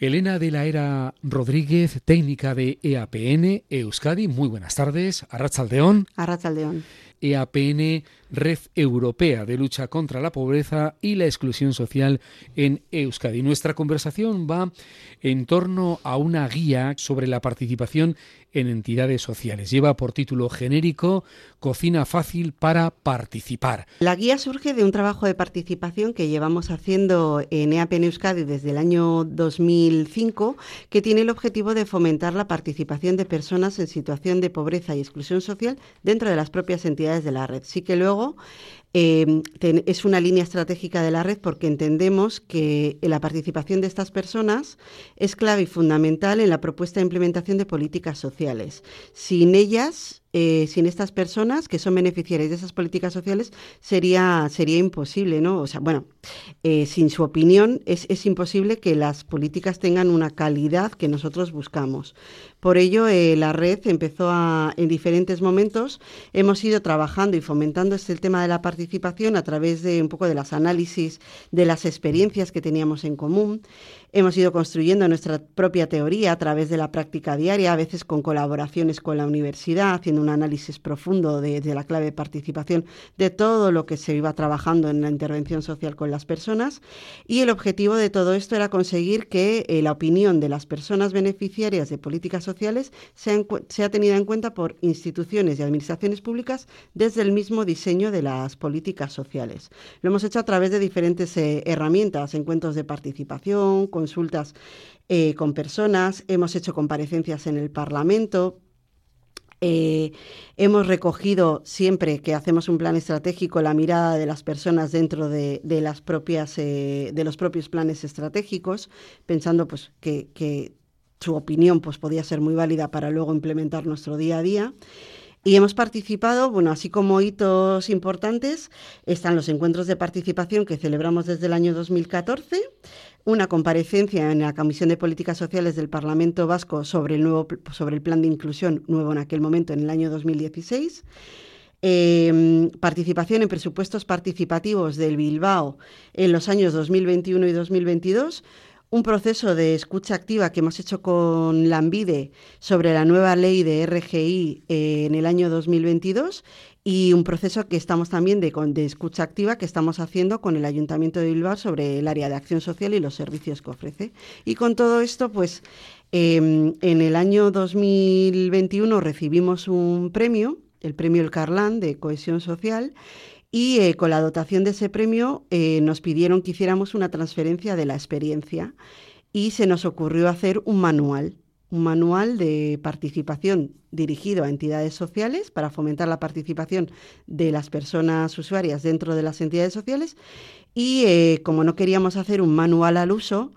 Elena de la Era Rodríguez, técnica de EAPN Euskadi. Muy buenas tardes. Arrachaldeón. Arrachaldeón. EAPN, Red Europea de Lucha contra la Pobreza y la Exclusión Social en Euskadi. Nuestra conversación va en torno a una guía sobre la participación en entidades sociales. Lleva por título genérico Cocina fácil para participar. La guía surge de un trabajo de participación que llevamos haciendo en EAPN Euskadi desde el año 2005, que tiene el objetivo de fomentar la participación de personas en situación de pobreza y exclusión social dentro de las propias entidades de la red. Sí que luego eh, es una línea estratégica de la red porque entendemos que la participación de estas personas es clave y fundamental en la propuesta de implementación de políticas sociales. Sin ellas, eh, sin estas personas que son beneficiarias de esas políticas sociales sería, sería imposible, ¿no? O sea, bueno, eh, sin su opinión es, es, imposible que las políticas tengan una calidad que nosotros buscamos. Por ello, eh, la red empezó a, en diferentes momentos, hemos ido trabajando y fomentando este tema de la participación a través de un poco de las análisis de las experiencias que teníamos en común. Hemos ido construyendo nuestra propia teoría a través de la práctica diaria, a veces con colaboraciones con la universidad, haciendo un análisis profundo de, la clave de participación de todo lo que se iba trabajando en la intervención social con las personas. Y el objetivo de todo esto era conseguir que eh, la opinión de las personas beneficiarias de políticas sociales sea, sea tenida en cuenta por instituciones y administraciones públicas desde el mismo diseño de las políticas sociales. Lo hemos hecho a través de diferentes eh, herramientas, encuentros de participación, consultas eh, con personas, hemos hecho comparecencias en el Parlamento. Eh, hemos recogido siempre que hacemos un plan estratégico la mirada de las personas dentro de, las propias, eh, de los propios planes estratégicos, pensando pues, que, su opinión pues, podía ser muy válida para luego implementar nuestro día a día. Y hemos participado, bueno, así como hitos importantes, están los encuentros de participación que celebramos desde el año 2014, una comparecencia en la Comisión de Políticas Sociales del Parlamento Vasco sobre el, nuevo, sobre el plan de inclusión nuevo en aquel momento, en el año 2016. Em, participación en presupuestos participativos del Bilbao en los años 2021 y 2022, un proceso de escucha activa que hemos hecho con Lambide sobre la nueva ley de RGI eh, en el año 2022 y un proceso que estamos también de, de, escucha activa que estamos haciendo con el Ayuntamiento de Bilbao sobre el área de acción social y los servicios que ofrece. Y con todo esto, pues em, en el año 2021 recibimos un premio, el premio El Carlán de Cohesión Social, y eh, con la dotación de ese premio eh, nos pidieron que hiciéramos una transferencia de la experiencia y se nos ocurrió hacer un manual, un manual de participación dirigido a entidades sociales para fomentar la participación de las personas usuarias dentro de las entidades sociales. Y eh, como no queríamos hacer un manual al uso,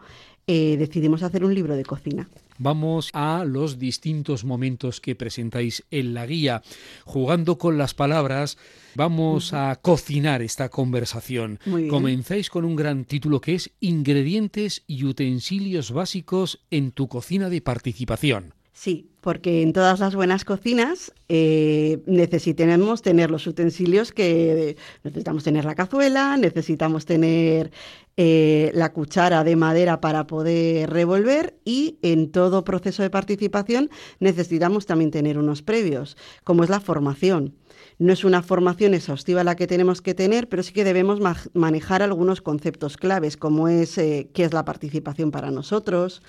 decidimos hacer un libro de cocina. Vamos a los distintos momentos que presentáis en la guía. Jugando con las palabras, vamos a cocinar esta conversación. Comenzáis con un gran título que es Ingredientes y utensilios básicos en tu cocina de participación. Sí, porque en todas las buenas cocinas eh, tener los utensilios que necesitamos tener la cazuela, necesitamos tener eh, la cuchara de madera para poder revolver y en todo proceso de participación necesitamos también tener unos previos, como es la formación. No es una formación exhaustiva la que tenemos que tener, pero sí que debemos manejar algunos conceptos claves, como es eh, qué es la participación para nosotros,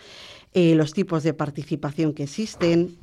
eh, los tipos de participación que existen,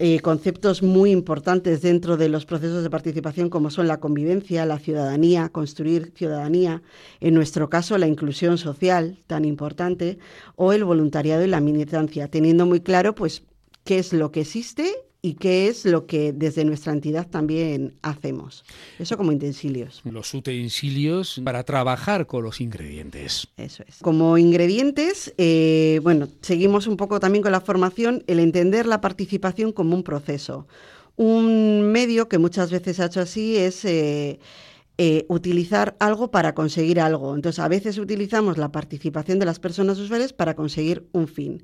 eh, conceptos muy importantes dentro de los procesos de participación como son la convivencia, la ciudadanía, construir ciudadanía, en nuestro caso la inclusión social, tan importante, o el voluntariado y la militancia, teniendo muy claro pues qué es lo que existe y qué es lo que desde nuestra entidad también hacemos. Eso como utensilios. Los utensilios para trabajar con los ingredientes. Eso es. Como ingredientes, eh, bueno, seguimos un poco también con la formación, el entender la participación como un proceso. Un medio que muchas veces ha hecho así es... Eh, eh, utilizar algo para conseguir algo. Entonces, a veces utilizamos la participación de las personas usuarias para conseguir un fin.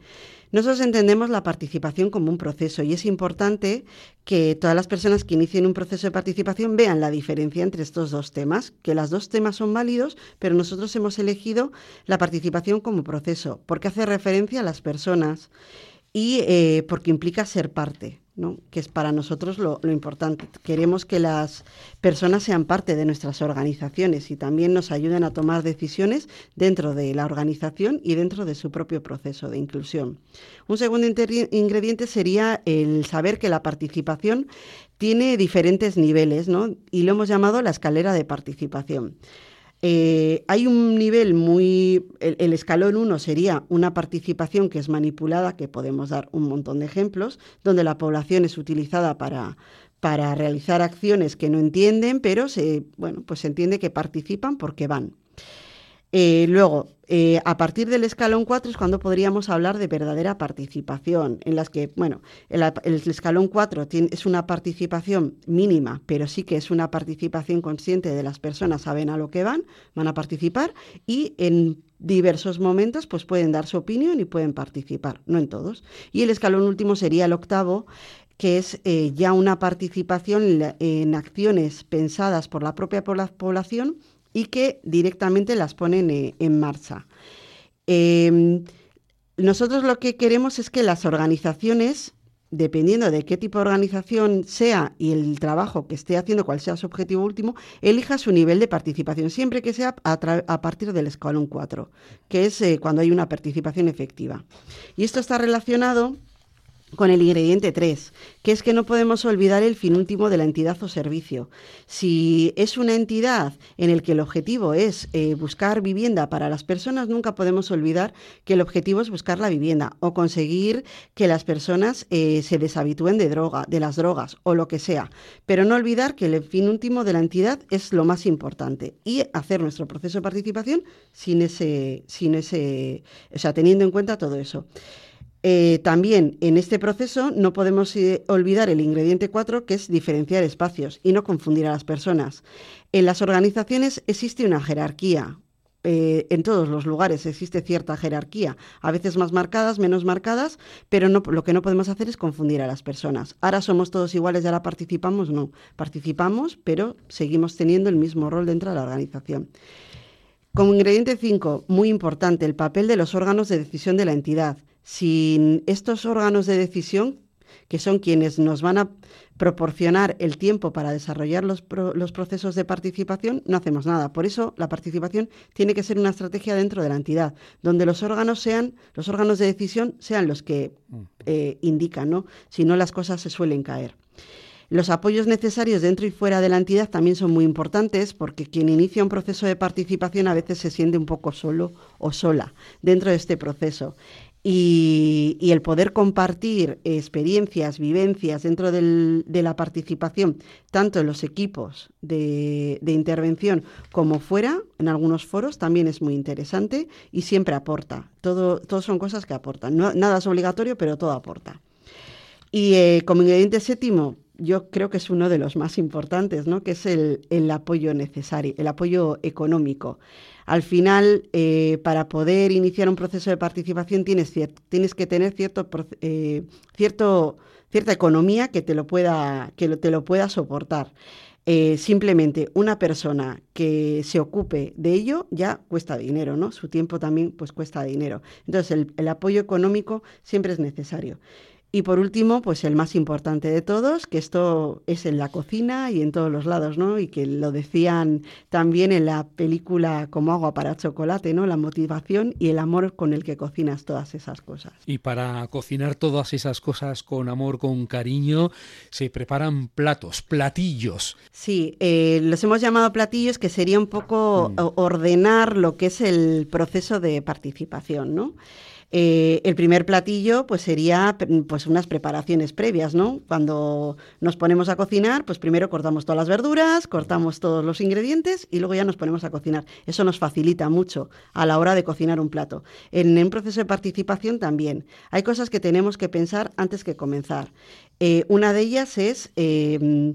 Nosotros entendemos la participación como un proceso y es importante que todas las personas que inicien un proceso de participación vean la diferencia entre estos dos temas, que los dos temas son válidos, pero nosotros hemos elegido la participación como proceso, porque hace referencia a las personas y eh, porque implica ser parte que es para nosotros lo, importante. Queremos que las personas sean parte de nuestras organizaciones y también nos ayuden a tomar decisiones dentro de la organización y dentro de su propio proceso de inclusión. Un segundo ingrediente sería el saber que la participación tiene diferentes niveles y lo hemos llamado la escalera de participación. Eh, hay un nivel muy. El, escalón 1 sería una participación que es manipulada, que podemos dar un montón de ejemplos, donde la población es utilizada para, para realizar acciones que no entienden, pero se, bueno, pues se entiende que participan porque van. Eh, luego, eh, a partir del escalón 4 es cuando podríamos hablar de verdadera participación, en las que, bueno, el, escalón 4 es una participación mínima, pero sí que es una participación consciente de las personas, saben a lo que van, van a participar y en diversos momentos pues pueden dar su opinión y pueden participar, no en todos. Y el escalón último sería el octavo, que es eh, ya una participación en acciones pensadas por la propia población y que directamente las ponen eh, en marcha. Em, nosotros lo que queremos es que las organizaciones, dependiendo de qué tipo de organización sea y el trabajo que esté haciendo, cuál sea su objetivo último, elija su nivel de participación, siempre que sea a, partir del escalón 4, que es eh, cuando hay una participación efectiva. Y esto está relacionado con el ingrediente 3, que es que no podemos olvidar el fin último de la entidad o servicio. Si es una entidad en el que el objetivo es eh, buscar vivienda para las personas, nunca podemos olvidar que el objetivo es buscar la vivienda o conseguir que las personas eh, se deshabitúen de droga, de las drogas o lo que sea. Pero no olvidar que el fin último de la entidad es lo más importante y hacer nuestro proceso de participación sin ese, sin ese, o sea, teniendo en cuenta todo eso. Eh, también en este proceso no podemos eh, olvidar el ingrediente 4, que es diferenciar espacios y no confundir a las personas. En las organizaciones existe una jerarquía. Eh, en todos los lugares existe cierta jerarquía, a veces más marcadas, menos marcadas, pero lo que no podemos hacer es confundir a las personas. Ahora somos todos iguales y ahora participamos, no. Participamos, pero seguimos teniendo el mismo rol dentro de la organización. Como ingrediente 5, muy importante, el papel de los órganos de decisión de la entidad sin estos órganos de decisión, que son quienes nos van a proporcionar el tiempo para desarrollar los, procesos de participación, no hacemos nada. Por eso la participación tiene que ser una estrategia dentro de la entidad, donde los órganos sean, los órganos de decisión sean los que eh, indican, ¿no? Si no las cosas se suelen caer. Los apoyos necesarios dentro y fuera de la entidad también son muy importantes porque quien inicia un proceso de participación a veces se siente un poco solo o sola dentro de este proceso. Y, el poder compartir experiencias, vivencias dentro de la participación, tanto en los equipos de, intervención como fuera, en algunos foros, también es muy interesante y siempre aporta. Todo, son cosas que aportan. nada es obligatorio, pero todo aporta. Y eh, como ingrediente séptimo, yo creo que es uno de los más importantes, ¿no? que es el apoyo necesario, el apoyo económico. Al final, eh, para poder iniciar un proceso de participación tienes, tienes que tener cierto, eh, cierto, cierta economía que te lo pueda, que te lo pueda soportar. Eh, simplemente una persona que se ocupe de ello ya cuesta dinero, ¿no? Su tiempo también pues cuesta dinero. Entonces el apoyo económico siempre es necesario. Y por último, pues el más importante de todos, que esto es en la cocina y en todos los lados, ¿no? Y que lo decían también en la película Como agua para chocolate, ¿no? La motivación y el amor con el que cocinas todas esas cosas. Y para cocinar todas esas cosas con amor, con cariño, se preparan platos, platillos. Sí, eh, los hemos llamado platillos, que sería un poco mm. ordenar lo que es el proceso de participación, ¿no? Eh, el primer platillo pues sería pues unas preparaciones previas, ¿no? Cuando nos ponemos a cocinar, pues primero cortamos todas las verduras, cortamos todos los ingredientes y luego ya nos ponemos a cocinar. Eso nos facilita mucho a la hora de cocinar un plato. En un proceso de participación también. Hay cosas que tenemos que pensar antes que comenzar. Eh, una de ellas es... Eh,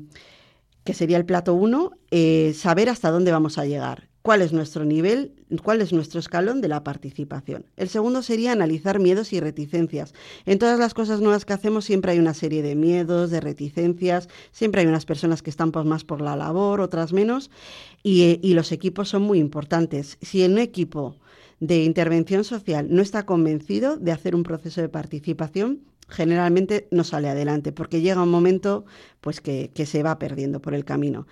que sería el plato 1, eh, saber hasta dónde vamos a llegar cuál es nuestro nivel, cuál es nuestro escalón de la participación. El segundo sería analizar miedos y reticencias. En todas las cosas nuevas que hacemos siempre hay una serie de miedos, de reticencias, siempre hay unas personas que están pues, más por la labor, otras menos, y, y los equipos son muy importantes. Si en un equipo de intervención social no está convencido de hacer un proceso de participación, generalmente no sale adelante, porque llega un momento pues, que se va perdiendo por el camino.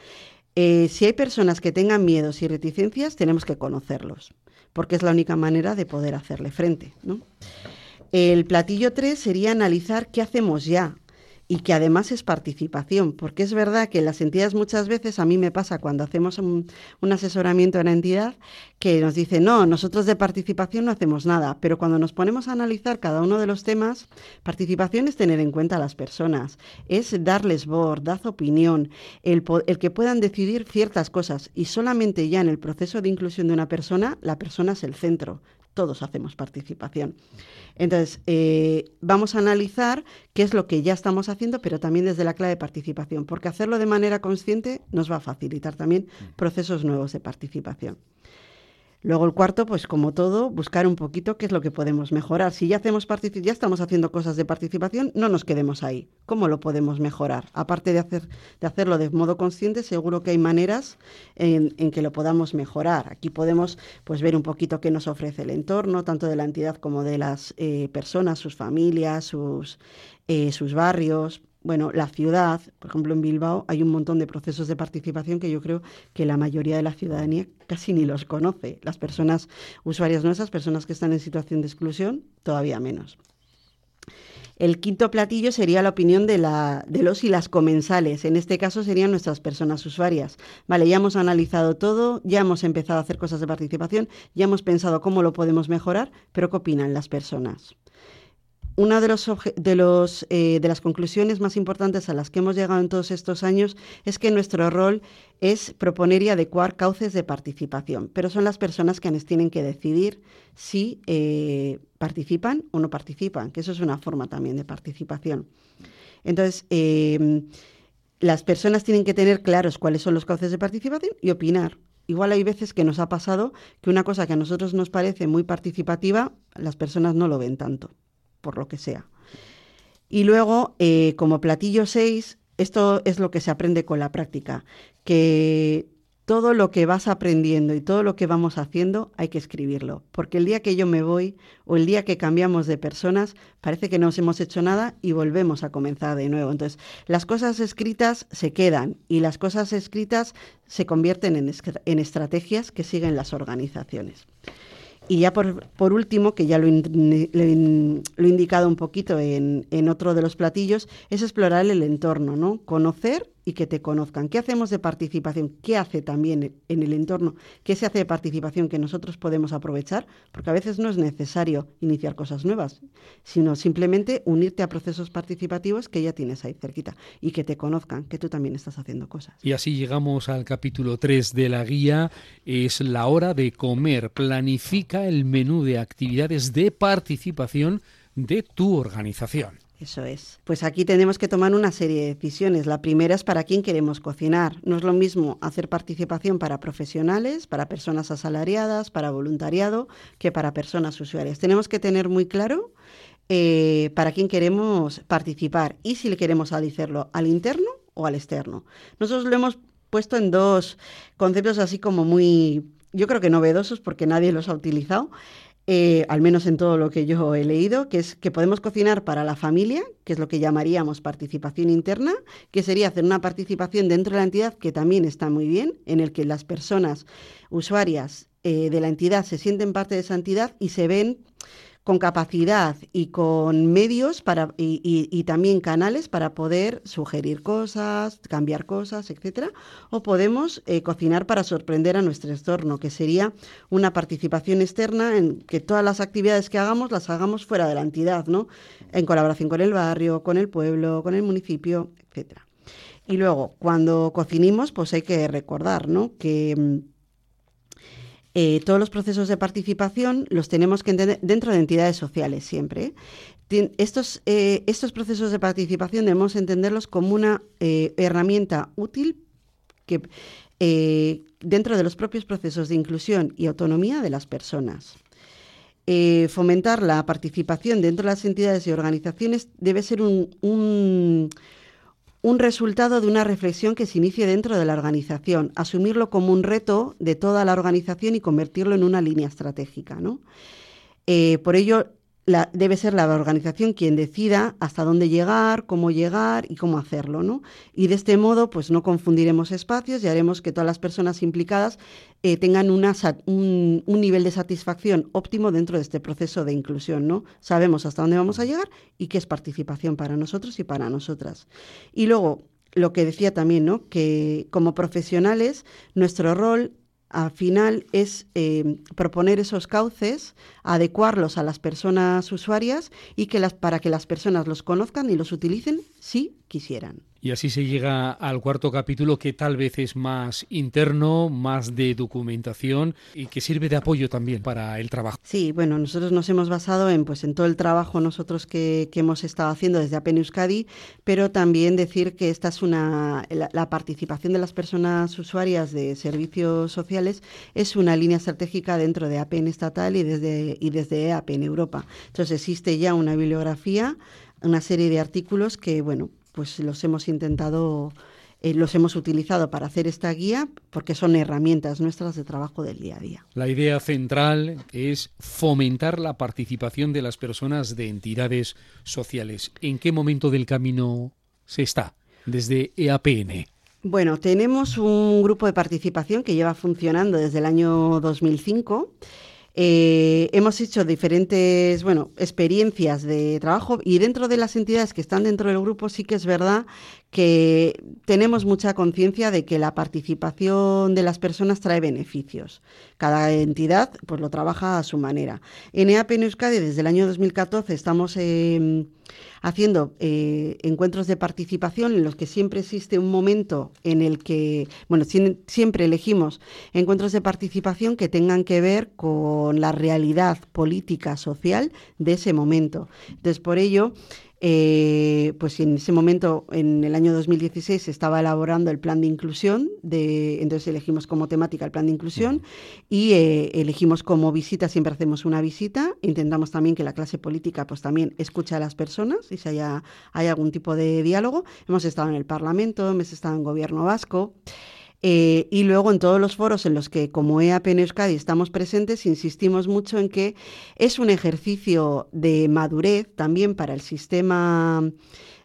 Eh, si hay personas que tengan miedos y reticencias, tenemos que conocerlos, porque es la única manera de poder hacerle frente. El platillo 3 sería analizar qué hacemos ya, y que además es participación, porque es verdad que las entidades muchas veces, a mí me pasa cuando hacemos un, asesoramiento en la entidad, que nos dice, no, nosotros de participación no hacemos nada, pero cuando nos ponemos a analizar cada uno de los temas, participación es tener en cuenta a las personas, es darles voz, dar opinión, el, el que puedan decidir ciertas cosas y solamente ya en el proceso de inclusión de una persona, la persona es el centro, todos hacemos participación. Entonces, eh, vamos a analizar qué es lo que ya estamos haciendo, pero también desde la clave de participación, porque hacerlo de manera consciente nos va a facilitar también mm. procesos nuevos de participación. Luego el cuarto, pues como todo, buscar un poquito qué es lo que podemos mejorar. Si ya hacemos ya estamos haciendo cosas de participación, no nos quedemos ahí. ¿Cómo lo podemos mejorar? Aparte de hacer de hacerlo de modo consciente, seguro que hay maneras en, que lo podamos mejorar. Aquí podemos pues ver un poquito qué nos ofrece el entorno, tanto de la entidad como de las eh, personas, sus familias, sus, eh, sus barrios, bueno, la ciudad, por ejemplo en Bilbao, hay un montón de procesos de participación que yo creo que la mayoría de la ciudadanía casi ni los conoce. Las personas usuarias nuestras, personas que están en situación de exclusión, todavía menos. El quinto platillo sería la opinión de, de, los y las comensales. En este caso serían nuestras personas usuarias. Vale, ya hemos analizado todo, ya hemos empezado a hacer cosas de participación, ya hemos pensado cómo lo podemos mejorar, pero ¿qué opinan las personas? Una de, los, de, los, eh, de las conclusiones más importantes a las que hemos llegado en todos estos años es que nuestro rol es proponer y adecuar cauces de participación, pero son las personas quienes tienen que decidir si eh, participan o no participan, que eso es una forma también de participación. Entonces, em, las personas tienen que tener claros cuáles son los cauces de participación y opinar. Igual hay veces que nos ha pasado que una cosa que a nosotros nos parece muy participativa, las personas no lo ven tanto por lo que sea. Y luego, eh, como platillo 6, esto es lo que se aprende con la práctica, que todo lo que vas aprendiendo y todo lo que vamos haciendo hay que escribirlo, porque el día que yo me voy o el día que cambiamos de personas, parece que no hemos hecho nada y volvemos a comenzar de nuevo. Entonces, las cosas escritas se quedan y las cosas escritas se convierten en, en estrategias que siguen las organizaciones. Y ya por, último, que ya lo, he indicado un poquito en, en, otro de los platillos, es explorar el entorno, ¿no? Conocer y que te conozcan. ¿Qué hacemos de participación? ¿Qué hace también en el entorno? ¿Qué se hace de participación que nosotros podemos aprovechar? Porque a veces no es necesario iniciar cosas nuevas, sino simplemente unirte a procesos participativos que ya tienes ahí cerquita y que te conozcan, que tú también estás haciendo cosas. Y así llegamos al capítulo 3 de la guía. Es la hora de comer. Planifica el menú de actividades de participación de tu organización. Eso es. Pues aquí tenemos que tomar una serie de decisiones. La primera es para quién queremos cocinar. No es lo mismo hacer participación para profesionales, para personas asalariadas, para voluntariado, que para personas usuarias. Tenemos que tener muy claro eh, para quién queremos participar y si le queremos hacerlo al interno o al externo. Nosotros lo hemos puesto en dos conceptos así como muy, yo creo que novedosos porque nadie los ha utilizado. Eh, al menos en todo lo que yo he leído, que es que podemos cocinar para la familia, que es lo que llamaríamos participación interna, que sería hacer una participación dentro de la entidad, que también está muy bien, en el que las personas usuarias eh, de la entidad se sienten parte de esa entidad y se ven con capacidad y con medios para, y, también canales para poder sugerir cosas, cambiar cosas, etcétera, o podemos eh, cocinar para sorprender a nuestro entorno, que sería una participación externa en que todas las actividades que hagamos las hagamos fuera de la entidad, ¿no? En colaboración con el barrio, con el pueblo, con el municipio, etcétera. Y luego, cuando cocinimos, pues hay que recordar, ¿no? Que mm, eh, todos los procesos de participación los tenemos que entender dentro de entidades sociales siempre. Estos, eh, estos procesos de participación debemos entenderlos como una eh, herramienta útil que dentro de los propios procesos de inclusión y autonomía de las personas. Fomentar la participación dentro de las entidades y organizaciones debe ser un, resultado de una reflexión que se inicie dentro de la organización, asumirlo como un reto de toda la organización y convertirlo en una línea estratégica. ¿no? Eh, por ello, debe ser la organización quien decida hasta dónde llegar, cómo llegar y cómo hacerlo, ¿no? Y de este modo, pues no confundiremos espacios y haremos que todas las personas implicadas eh, tengan un, nivel de satisfacción óptimo dentro de este proceso de inclusión, ¿no? Sabemos hasta dónde vamos a llegar y qué es participación para nosotros y para nosotras. Y luego, lo que decía también, ¿no? Que como profesionales, nuestro rol al final es eh, proponer esos cauces, adecuarlos a las personas usuarias y que las, para que las personas los conozcan y los utilicen si quisieran. Y así se llega al cuarto capítulo que tal vez es más interno, más de documentación y que sirve de apoyo también para el trabajo. Sí, bueno, nosotros nos hemos basado en pues en todo el trabajo nosotros que, hemos estado haciendo desde APN Euskadi, pero también decir que esta es una la, participación de las personas usuarias de servicios sociales es una línea estratégica dentro de APN estatal y desde y desde APN Europa. Entonces existe ya una bibliografía una serie de artículos que, bueno, pues los hemos intentado, eh, los hemos utilizado para hacer esta guía porque son herramientas nuestras de trabajo del día a día. La idea central es fomentar la participación de las personas de entidades sociales. ¿En qué momento del camino se está desde EAPN? Bueno, tenemos un grupo de participación que lleva funcionando desde el año 2005 eh, hemos hecho diferentes bueno, experiencias de trabajo y dentro de las entidades que están dentro del grupo sí que es verdad que tenemos mucha conciencia de que la participación de las personas trae beneficios. Cada entidad pues lo trabaja a su manera. En EAP en Euskadi desde el año 2014 estamos em, haciendo eh, encuentros de participación en los que siempre existe un momento en el que, bueno, siempre elegimos encuentros de participación que tengan que ver con la realidad política, social de ese momento. Entonces, por ello, eh, pues en ese momento, en el año 2016, se estaba elaborando el plan de inclusión, de, entonces elegimos como temática el plan de inclusión y eh, elegimos como visita, siempre hacemos una visita, intentamos también que la clase política pues también escuche a las personas y si haya, hay algún tipo de diálogo. Hemos estado en el Parlamento, hemos estado en Gobierno Vasco. Eh, y luego en todos los foros en los que como EAP en Euskadi estamos presentes, insistimos mucho en que es un ejercicio de madurez también para el sistema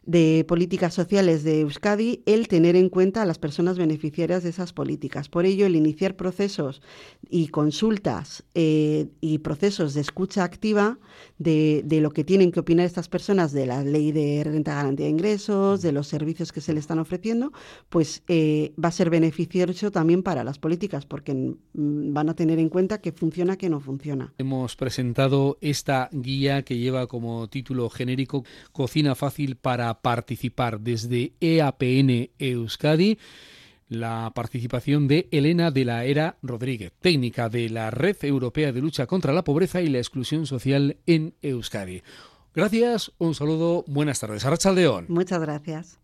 de políticas sociales de Euskadi el tener en cuenta a las personas beneficiarias de esas políticas. Por ello, el iniciar procesos y consultas eh, y procesos de escucha activa de, lo que tienen que opinar estas personas de la ley de renta garantía de ingresos, de los servicios que se le están ofreciendo, pues eh, va a ser beneficioso también para las políticas, porque mm, van a tener en cuenta que funciona, que no funciona. Hemos presentado esta guía que lleva como título genérico Cocina fácil para participar desde EAPN Euskadi la participación de Elena de la Era Rodríguez, técnica de la Red Europea de Lucha contra la Pobreza y la Exclusión Social en Euskadi. Gracias, un saludo, buenas tardes. Arrachaldeón. Muchas gracias.